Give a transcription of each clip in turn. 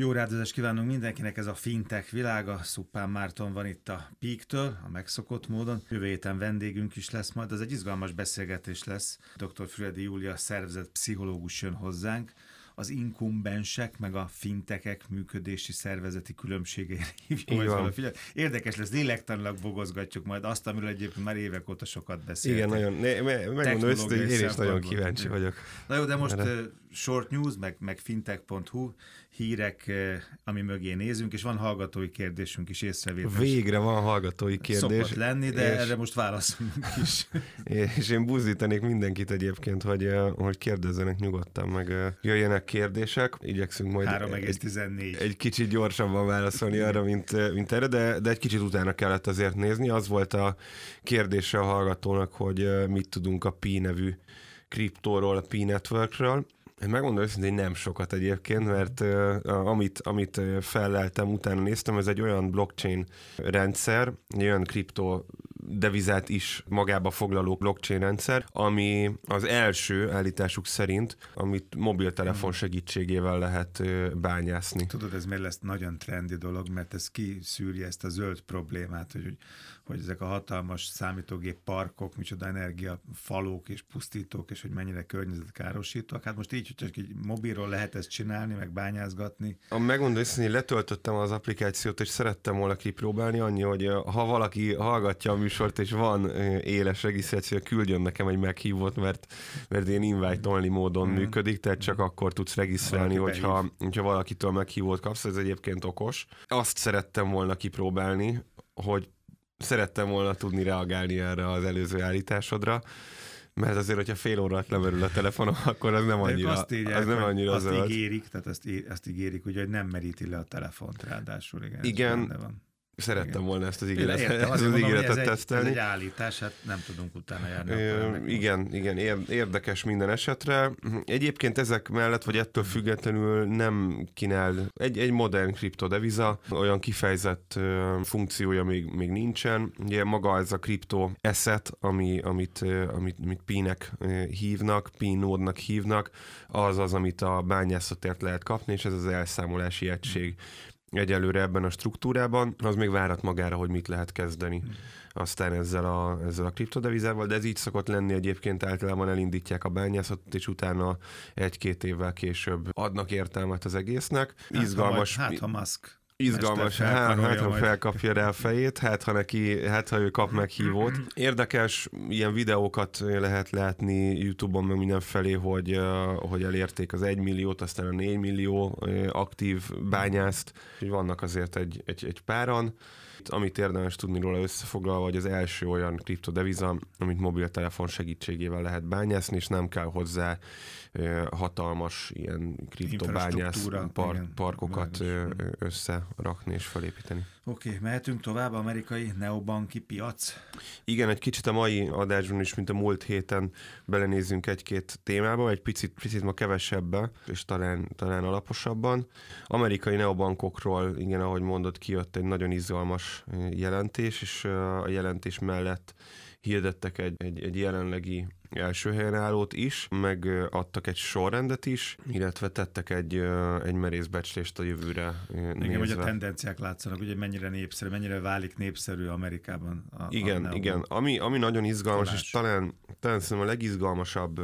Jó rádozást kívánunk mindenkinek, ez a fintech világa. Szupán Márton van itt a Peak-től, a megszokott módon. Jövő héten vendégünk is lesz majd, ez egy izgalmas beszélgetés lesz. Dr. Füredi Júlia szervezet pszichológus jön hozzánk, az inkumbensek, meg a fintekek működési szervezeti különbségeire hívjuk. Érdekes lesz, lélektanilag bogozgatjuk majd azt, amiről egyébként már évek óta sokat beszélünk. Igen, nagyon, ne, me, megmondom őszintén, én is nagyon kíváncsi vagyok. Na jó, de most Erre. short news, meg, meg fintech.hu hírek, ami mögé nézünk, és van hallgatói kérdésünk is észrevétel. Végre van hallgatói kérdés. Szokott lenni, de és, erre most válaszolunk is. És én buzdítanék mindenkit egyébként, hogy, hogy kérdezzenek nyugodtan, meg jöjjenek kérdések. Igyekszünk majd 3,14. Egy, egy kicsit gyorsabban válaszolni arra, mint, mint erre, de, de egy kicsit utána kellett azért nézni. Az volt a kérdése a hallgatónak, hogy mit tudunk a Pi nevű kriptóról, a Pi Networkről. Megmondom őszintén, nem sokat egyébként, mert uh, amit, amit felleltem, utána néztem, ez egy olyan blockchain rendszer, egy olyan kripto devizát is magába foglaló blockchain rendszer, ami az első állításuk szerint, amit mobiltelefon segítségével lehet bányászni. Tudod, ez miért lesz nagyon trendi dolog, mert ez kiszűrje ezt a zöld problémát, hogy, hogy ezek a hatalmas számítógép parkok, micsoda energia falók és pusztítók, és hogy mennyire környezetkárosítóak. Hát most így, hogy csak egy mobilról lehet ezt csinálni, meg bányázgatni. A megmondom hogy letöltöttem az applikációt, és szerettem volna kipróbálni, annyi, hogy ha valaki hallgatja a műsort, és van éles regisztráció, küldjön nekem egy meghívót, mert, mert én invite only módon mm. működik, tehát csak akkor tudsz regisztrálni, valaki hogyha, hogyha valakitől meghívót kapsz, ez egyébként okos. Azt szerettem volna kipróbálni, hogy szerettem volna tudni reagálni erre az előző állításodra, mert azért, hogyha fél órát lemerül a telefonom, akkor az nem annyira, azt írják, az nem annyira azt ígérik, tehát azt, azt ígérik, ugye, hogy nem meríti le a telefont ráadásul. Igen, igen van. Szerettem igen. volna ezt az ígéretet, Értem, ezt az ígéretet ez tesztelni. Egy, ez egy állítás, hát nem tudunk utána járni. Ö, igen, igen, érdekes minden esetre. Egyébként ezek mellett, vagy ettől függetlenül nem kínál egy, egy modern kriptodeviza, olyan kifejezett funkciója még, még nincsen. Ugye maga ez a kripto asset, ami, amit, amit, amit P-nek hívnak, P-nódnak hívnak, az az, amit a bányászatért lehet kapni, és ez az elszámolási egység egyelőre ebben a struktúrában, az még várat magára, hogy mit lehet kezdeni aztán ezzel a, ezzel a kriptodevizával, de ez így szokott lenni egyébként, általában elindítják a bányászatot, és utána egy-két évvel később adnak értelmet az egésznek. Hát, Izgalmas. Ha majd, hát, ha Musk Izgalmas, hát, hát ha felkapja rá a fejét, hát ha neki, hát ha ő kap meghívót. Érdekes, ilyen videókat lehet látni Youtube-on meg mindenfelé, hogy, hogy elérték az 1 milliót, aztán a 4 millió aktív bányászt, vannak azért egy, egy, egy páran. Amit érdemes tudni róla összefoglalva, hogy az első olyan kriptodeviza, amit mobiltelefon segítségével lehet bányászni, és nem kell hozzá hatalmas ilyen kriptobányász par, parkokat összerakni és felépíteni. Oké, okay, mehetünk tovább, amerikai neobanki piac. Igen, egy kicsit a mai adásban is, mint a múlt héten belenézünk egy-két témába, egy picit, picit ma kevesebbe, és talán, talán alaposabban. Amerikai neobankokról, igen, ahogy mondott, kijött egy nagyon izgalmas jelentés, és a jelentés mellett hirdettek egy, egy, egy jelenlegi első helyen állót is, meg adtak egy sorrendet is, illetve tettek egy, egy merész becslést a jövőre nézve. Igen, hogy a tendenciák látszanak, ugye mennyire népszerű, mennyire válik népszerű Amerikában. A, igen, a igen. Ami, ami nagyon izgalmas, Tolás. és talán, talán szerintem a legizgalmasabb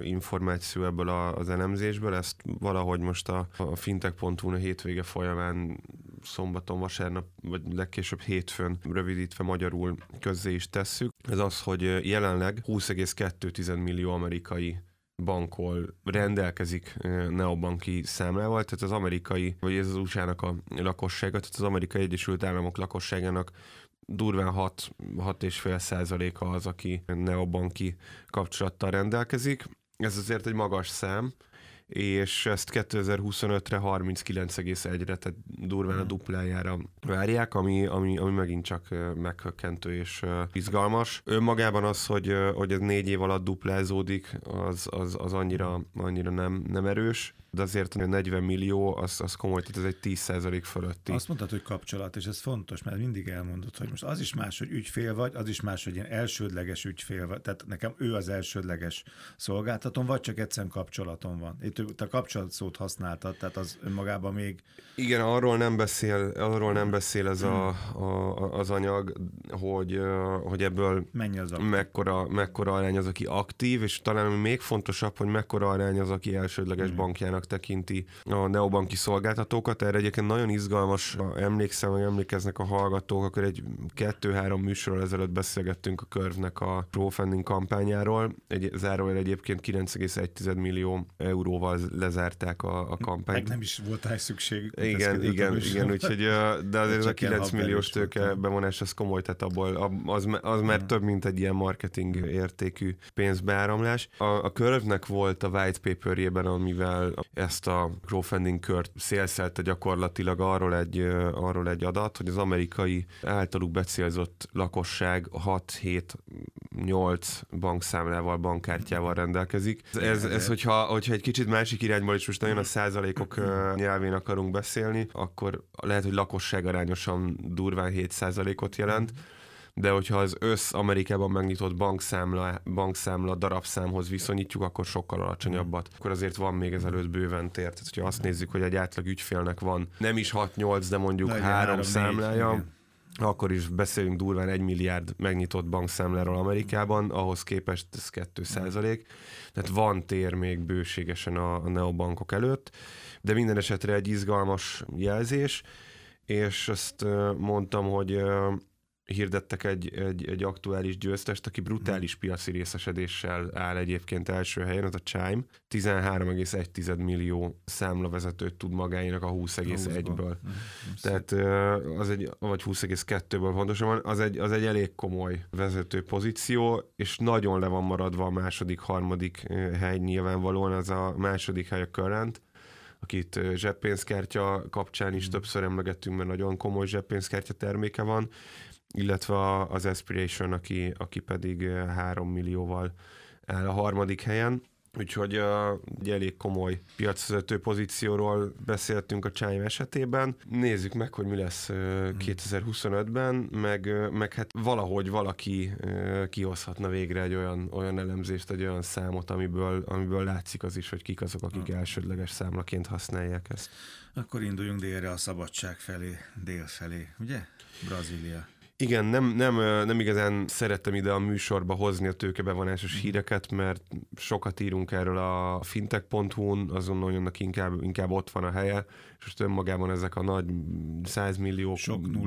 információ ebből a, az elemzésből, ezt valahogy most a, a fintech.hu a hétvége folyamán szombaton, vasárnap, vagy legkésőbb hétfőn rövidítve magyarul közzé is tesszük. Ez az, hogy jelenleg 20,2 millió amerikai bankol rendelkezik neobanki számlával, tehát az amerikai, vagy ez az USA-nak a lakossága, tehát az amerikai Egyesült Államok lakosságának durván 6,5 százaléka az, aki neobanki kapcsolattal rendelkezik. Ez azért egy magas szám, és ezt 2025-re 39,1-re, tehát durván a hmm. duplájára várják, ami, ami, ami megint csak meghökkentő és izgalmas. Önmagában az, hogy, hogy ez négy év alatt duplázódik, az, az, az annyira, annyira nem, nem erős de azért a 40 millió, az, az komoly, tehát ez egy 10% fölötti. Azt mondtad, hogy kapcsolat, és ez fontos, mert mindig elmondod, hogy most az is más, hogy ügyfél vagy, az is más, hogy ilyen elsődleges ügyfél vagy. Tehát nekem ő az elsődleges szolgáltatom, vagy csak egyszerűen kapcsolatom van. Itt a kapcsolat szót használtad, tehát az önmagában még... Igen, arról nem beszél, arról nem beszél ez a, a, az anyag, hogy, hogy ebből Mennyi az mekkora, mekkora arány az, aki aktív, és talán még fontosabb, hogy mekkora arány az, aki elsődleges hmm. bankjának tekinti a neobanki szolgáltatókat. Erre egyébként nagyon izgalmas, emlékszem, vagy emlékeznek a hallgatók, akkor egy kettő-három műsorral ezelőtt beszélgettünk a Körvnek a crowdfunding kampányáról. Egy, zárójel egyébként 9,1 millió euróval lezárták a, a kampányt. Meg nem is volt rá szükség. Igen, igen, igen, úgyhogy, de azért ez a 9 milliós tőke bevonás az komoly, tehát abból az, az már több, mint egy ilyen marketing értékű pénzbeáramlás. A, a Körvnek volt a white paperjében, amivel ezt a crowdfunding kört szélszelte gyakorlatilag arról egy, arról egy adat, hogy az amerikai általuk becélzott lakosság 6-7-8 bankszámlával, bankkártyával rendelkezik. Ez, ez hogyha, hogyha egy kicsit másik irányból is most nagyon a százalékok nyelvén akarunk beszélni, akkor lehet, hogy lakosság arányosan durván 7 százalékot jelent de hogyha az össz Amerikában megnyitott bankszámla, bankszámla darabszámhoz viszonyítjuk, akkor sokkal alacsonyabbat. Akkor azért van még ezelőtt bőven tér. Tehát, hogyha azt nézzük, hogy egy átlag ügyfélnek van nem is 6-8, de mondjuk de három, számlája, négy, akkor is beszélünk durván egy milliárd megnyitott bankszámláról Amerikában, ahhoz képest ez 2 százalék. Tehát van tér még bőségesen a, a neobankok előtt, de minden esetre egy izgalmas jelzés, és ezt mondtam, hogy hirdettek egy, egy, egy aktuális győztest, aki brutális piaci részesedéssel áll egyébként első helyen, az a Chime. 13,1 millió számlavezetőt tud magáénak a 20,1-ből. Mhm, Tehát az egy, vagy 20,2-ből pontosan az egy, az egy elég komoly vezető pozíció, és nagyon le van maradva a második, harmadik hely nyilvánvalóan, az a második hely a Current, akit zseppénzkártya kapcsán is mm. többször emlegettünk, mert nagyon komoly zseppénzkártya terméke van, illetve az Aspiration, aki, aki pedig 3 millióval áll a harmadik helyen. Úgyhogy uh, egy elég komoly piacvezető pozícióról beszéltünk a Chime esetében. Nézzük meg, hogy mi lesz uh, 2025-ben, meg, uh, meg hát valahogy valaki uh, kihozhatna végre egy olyan, olyan elemzést, egy olyan számot, amiből, amiből látszik az is, hogy kik azok, akik hmm. elsődleges számlaként használják ezt. Akkor induljunk délre a szabadság felé, dél felé, ugye? Brazília. Igen, nem, nem, nem igazán szerettem ide a műsorba hozni a tőkebevonásos híreket, mert sokat írunk erről a fintech.hu-n, azon olyannak inkább, inkább ott van a helye, és most önmagában ezek a nagy 100 millió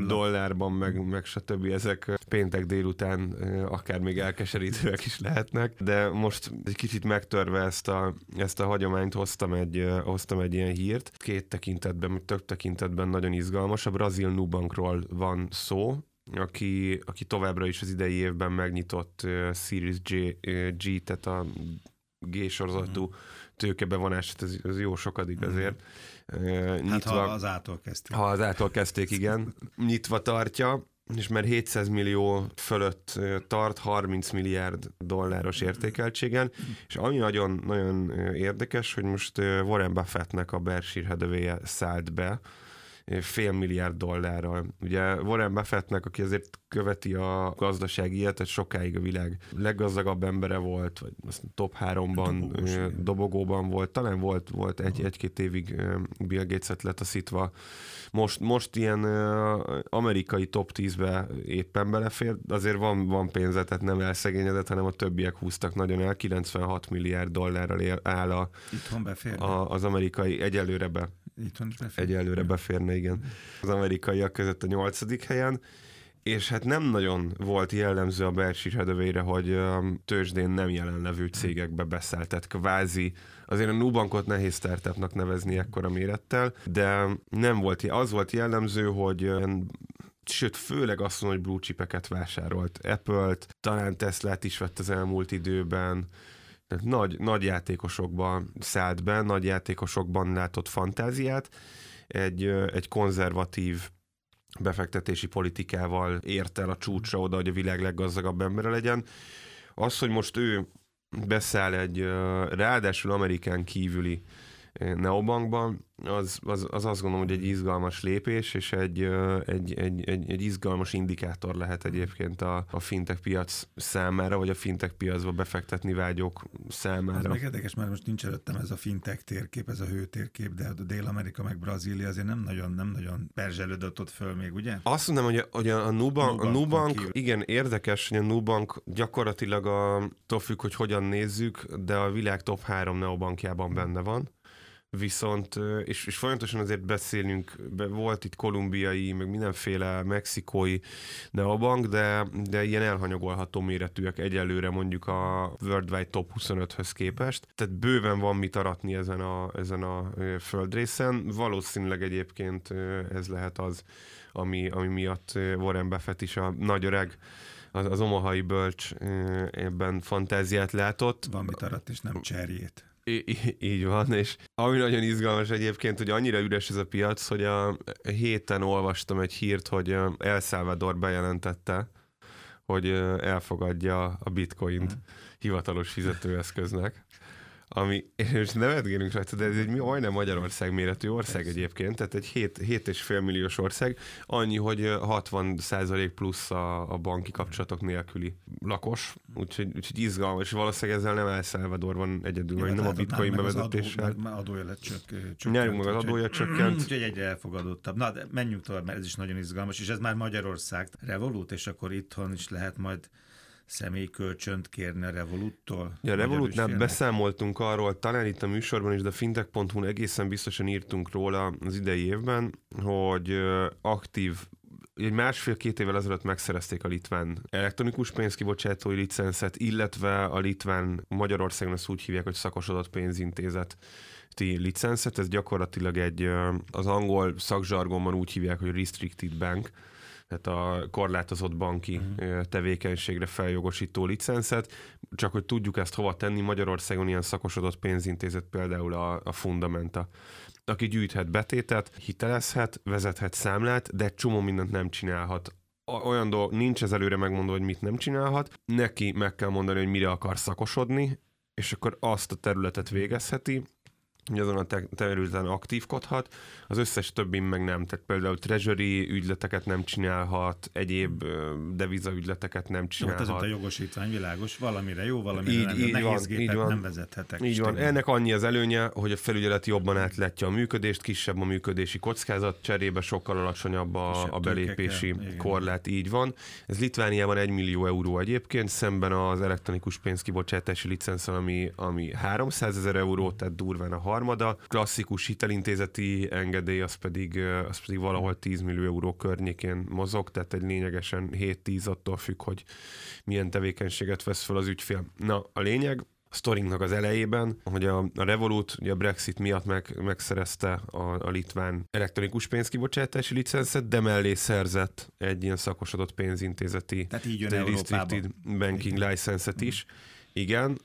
dollárban, meg, meg stb. ezek péntek délután akár még elkeserítőek is lehetnek, de most egy kicsit megtörve ezt a, ezt a hagyományt hoztam egy, hoztam egy ilyen hírt. Két tekintetben, több tekintetben nagyon izgalmas. A brazil Nubankról van szó, aki, aki továbbra is az idei évben megnyitott uh, Series G, uh, G, tehát a G sorozatú mm. tőkebevonását, ez, ez jó sokadik mm. azért. Uh, nyitva, hát ha az ától kezdték. Ha az ától kezdték, igen. nyitva tartja, és már 700 millió fölött tart 30 milliárd dolláros értékeltségen, és ami nagyon, nagyon érdekes, hogy most Warren Buffettnek a Berkshire hathaway szállt be, fél milliárd dollárral. Ugye Warren Buffettnek, aki azért követi a gazdasági életet, sokáig a világ leggazdagabb embere volt, vagy azt top háromban Dobogós, dobogóban volt, talán volt, volt egy, egy-két évig Bill Gates-et letaszítva. Most, most ilyen amerikai top 10-be éppen belefér, azért van, van pénze, tehát nem elszegényedett, hanem a többiek húztak nagyon el, 96 milliárd dollárral áll a, Itthon a, az amerikai egyelőre be Itthon is beférne. Egyelőre beférne, igen. Az amerikaiak között a nyolcadik helyen és hát nem nagyon volt jellemző a Berkshire hathaway hogy um, tőzsdén nem jelenlevő cégekbe beszállt, tehát kvázi azért a Nubankot nehéz startupnak nevezni ekkora mérettel, de nem volt, az volt jellemző, hogy sőt, főleg azt mondom, hogy blue chipeket vásárolt. Apple-t, talán Tesla-t is vett az elmúlt időben, tehát nagy, nagy játékosokban szállt be, nagy játékosokban látott fantáziát, egy, egy konzervatív befektetési politikával ért el a csúcsra oda, hogy a világ leggazdagabb embere legyen. Az, hogy most ő beszáll egy ráadásul Amerikán kívüli Neobankban, az, az, az azt gondolom, hogy egy izgalmas lépés, és egy, egy, egy, egy, egy izgalmas indikátor lehet egyébként a, a fintech piac számára, vagy a fintech piacba befektetni vágyók számára. Ez meg érdekes, mert most nincs előttem ez a fintech térkép, ez a hőtérkép, de a Dél-Amerika meg Brazília azért nem nagyon, nem nagyon perzselődött ott föl még, ugye? Azt mondom, hogy a, hogy a Nubank, a Nubank igen, érdekes, hogy a Nubank gyakorlatilag a, függ, hogy hogyan nézzük, de a világ top három neobankjában benne van viszont, és, és folyamatosan azért beszélünk, volt itt kolumbiai, meg mindenféle mexikói neobank, de, de ilyen elhanyagolható méretűek egyelőre mondjuk a Worldwide Top 25-höz képest. Tehát bőven van mit aratni ezen a, ezen a földrészen. Valószínűleg egyébként ez lehet az, ami, ami miatt Warren Buffett is a nagy öreg az, az omahai bölcs ebben fantáziát látott. Van mit arat, és nem cserjét. Így van, és ami nagyon izgalmas egyébként, hogy annyira üres ez a piac, hogy a héten olvastam egy hírt, hogy El Salvador bejelentette, hogy elfogadja a bitcoint mm. hivatalos fizetőeszköznek ami, és nevetgélünk rajta, de ez egy majdnem Magyarország méretű ország Persze. egyébként, tehát egy 7, 7,5 milliós ország, annyi, hogy 60 plusz a, a banki kapcsolatok nélküli lakos, úgyhogy, úgyhogy izgalmas, és valószínűleg ezzel nem El Salvador van egyedül, vagy nem a bitcoin bevezetéssel. Adó, meg adója lett csökkent. Nyerünk meg az adója csökkent. Úgyhogy egyre elfogadottabb. Na, de menjünk tovább, mert ez is nagyon izgalmas, és ez már Magyarország Revolut, és akkor itthon is lehet majd személykölcsönt kérni a Revoluttól? Ja, a Revolutnál beszámoltunk arról, talán itt a műsorban is, de fintech.hu egészen biztosan írtunk róla az idei évben, hogy aktív egy másfél-két évvel ezelőtt megszerezték a litván elektronikus pénzkibocsátói licenszet, illetve a litván Magyarországon ezt úgy hívják, hogy szakosodott pénzintézet licenszet, ez gyakorlatilag egy, az angol szakzsargonban úgy hívják, hogy restricted bank, tehát a korlátozott banki uh-huh. tevékenységre feljogosító licenszet, csak hogy tudjuk ezt hova tenni, Magyarországon ilyen szakosodott pénzintézet például a, a Fundamenta aki gyűjthet betétet, hitelezhet, vezethet számlát, de egy csomó mindent nem csinálhat. Olyan dolog, nincs ez előre megmondva, hogy mit nem csinálhat, neki meg kell mondani, hogy mire akar szakosodni, és akkor azt a területet végezheti, hogy azon a területen aktívkodhat, az összes többi meg nem. Tehát például treasury ügyleteket nem csinálhat, egyéb deviza ügyleteket nem csinálhat. Jó, hát ez a jogosítvány világos, valamire jó, valamire így, nem. Így Nehéz van, így van. nem vezethetek. Így van. Ennek annyi az előnye, hogy a felügyelet jobban átlátja a működést, kisebb a működési kockázat, cserébe sokkal alacsonyabb a, a belépési tőkeke, korlát, így van. Ez Litvániában 1 millió euró egyébként, szemben az elektronikus pénzkibocsátási licenszal, ami, ami 300 ezer euró, tehát durván a harmada. Klasszikus hitelintézeti engedély az pedig, az pedig valahol 10 millió euró környékén mozog, tehát egy lényegesen 7-10 attól függ, hogy milyen tevékenységet vesz fel az ügyfél. Na, a lényeg, a sztorinknak az elejében, hogy a, a Revolut ugye a Brexit miatt meg, megszerezte a, a litván elektronikus pénzkibocsátási licenszet, de mellé szerzett egy ilyen szakosodott pénzintézeti Tehát így jön restricted banking license-et is. Igen,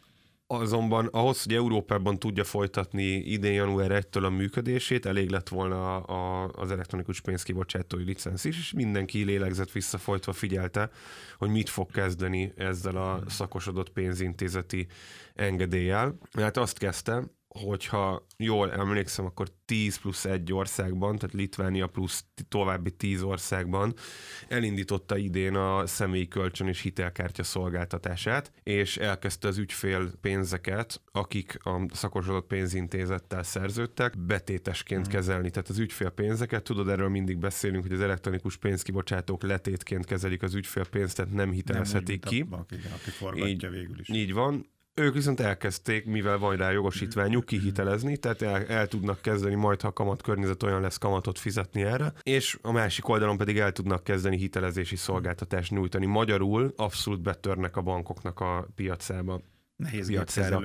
Azonban ahhoz, hogy Európában tudja folytatni idén január 1-től a működését, elég lett volna a, a, az elektronikus pénzkibocsátói licensz is, és mindenki lélegzett visszafolytva figyelte, hogy mit fog kezdeni ezzel a szakosodott pénzintézeti engedéllyel. Hát azt kezdte, hogyha jól emlékszem, akkor 10 plusz egy országban, tehát Litvánia plusz további 10 országban elindította idén a személyi kölcsön és hitelkártya szolgáltatását, és elkezdte az ügyfél pénzeket, akik a szakosodott pénzintézettel szerződtek, betétesként mm. kezelni. Tehát az ügyfél pénzeket, tudod, erről mindig beszélünk, hogy az elektronikus pénzkibocsátók letétként kezelik az ügyfél pénzt, tehát nem hitelezhetik ki. Bank, igen, aki forgatja így, végül is. Így van, ők viszont elkezdték, mivel van rá jogosítványuk kihitelezni, tehát el, el tudnak kezdeni majd, ha a kamat környezet olyan lesz, kamatot fizetni erre, és a másik oldalon pedig el tudnak kezdeni hitelezési szolgáltatást nyújtani. Magyarul abszolút betörnek a bankoknak a piacába. Nehéz piacára.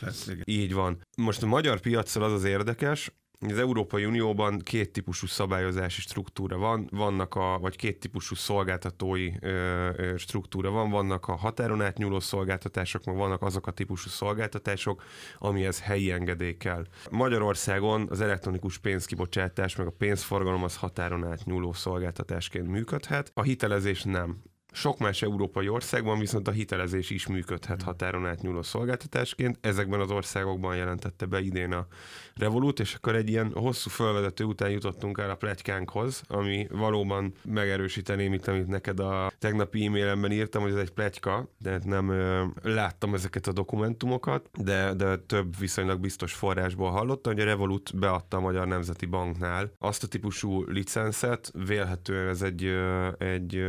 lesz. Igen. Így van. Most a magyar piacsal az az érdekes, az Európai Unióban két típusú szabályozási struktúra van, vannak a, vagy két típusú szolgáltatói ö, ö, struktúra van, vannak a határon átnyúló szolgáltatások, meg vannak azok a típusú szolgáltatások, amihez helyi engedély kell. Magyarországon az elektronikus pénzkibocsátás, meg a pénzforgalom az határon átnyúló szolgáltatásként működhet, a hitelezés nem Sok más európai országban viszont a hitelezés is működhet határon átnyúló szolgáltatásként. Ezekben az országokban jelentette be idén a Revolut, és akkor egy ilyen hosszú felvezető után jutottunk el a pletykánkhoz, ami valóban megerősítené, mit, amit neked a tegnapi e-mailemben írtam, hogy ez egy pletyka, de nem ö, láttam ezeket a dokumentumokat, de, de több viszonylag biztos forrásból hallottam, hogy a Revolut beadta a Magyar Nemzeti Banknál azt a típusú licenszet, vélhetően ez egy, egy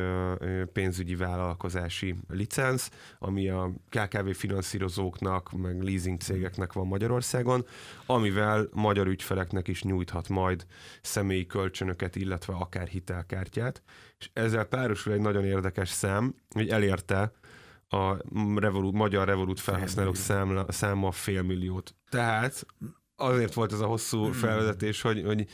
pénzügyi vállalkozási licensz, ami a KKV finanszírozóknak, meg leasing cégeknek van Magyarországon, amivel magyar ügyfeleknek is nyújthat majd személyi kölcsönöket, illetve akár hitelkártyát. És ezzel párosul egy nagyon érdekes szám, hogy elérte a Revolut, magyar Revolut felhasználók számla, száma félmilliót. Tehát azért volt ez a hosszú hmm. felvezetés, hogy, hogy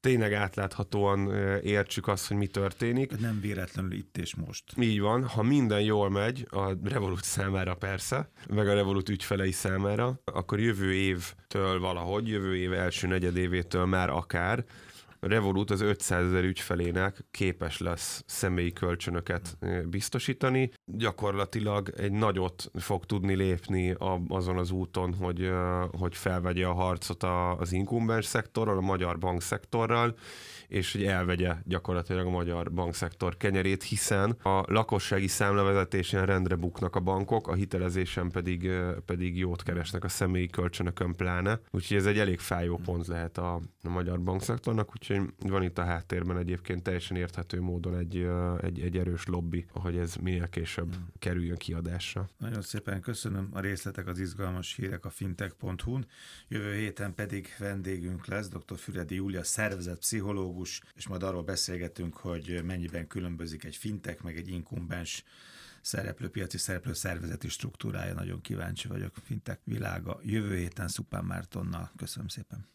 tényleg átláthatóan értsük azt, hogy mi történik. Nem véletlenül itt és most. Így van, ha minden jól megy, a Revolut számára persze, meg a Revolut ügyfelei számára, akkor jövő évtől valahogy, jövő év első negyedévétől már akár Revolut az 500 ezer ügyfelének képes lesz személyi kölcsönöket biztosítani. Gyakorlatilag egy nagyot fog tudni lépni azon az úton, hogy, hogy felvegye a harcot az inkumbens szektorral, a magyar bankszektorral, és hogy elvegye gyakorlatilag a magyar bankszektor kenyerét, hiszen a lakossági számlavezetésen rendre buknak a bankok, a hitelezésen pedig, pedig jót keresnek a személyi kölcsönökön pláne. Úgyhogy ez egy elég fájó pont lehet a, a magyar bankszektornak, úgyhogy van itt a háttérben egyébként teljesen érthető módon egy, egy, egy erős lobby, hogy ez minél később kerüljön kiadásra. Nagyon szépen köszönöm a részletek, az izgalmas hírek a fintech.hu-n. Jövő héten pedig vendégünk lesz dr. Füredi Júlia, szervezetpszichológus, pszichológus, és majd arról beszélgetünk, hogy mennyiben különbözik egy fintek, meg egy inkumbens szereplő, piaci szereplő szervezeti struktúrája. Nagyon kíváncsi vagyok. Fintek világa jövő héten Szupán Mártonnal. Köszönöm szépen.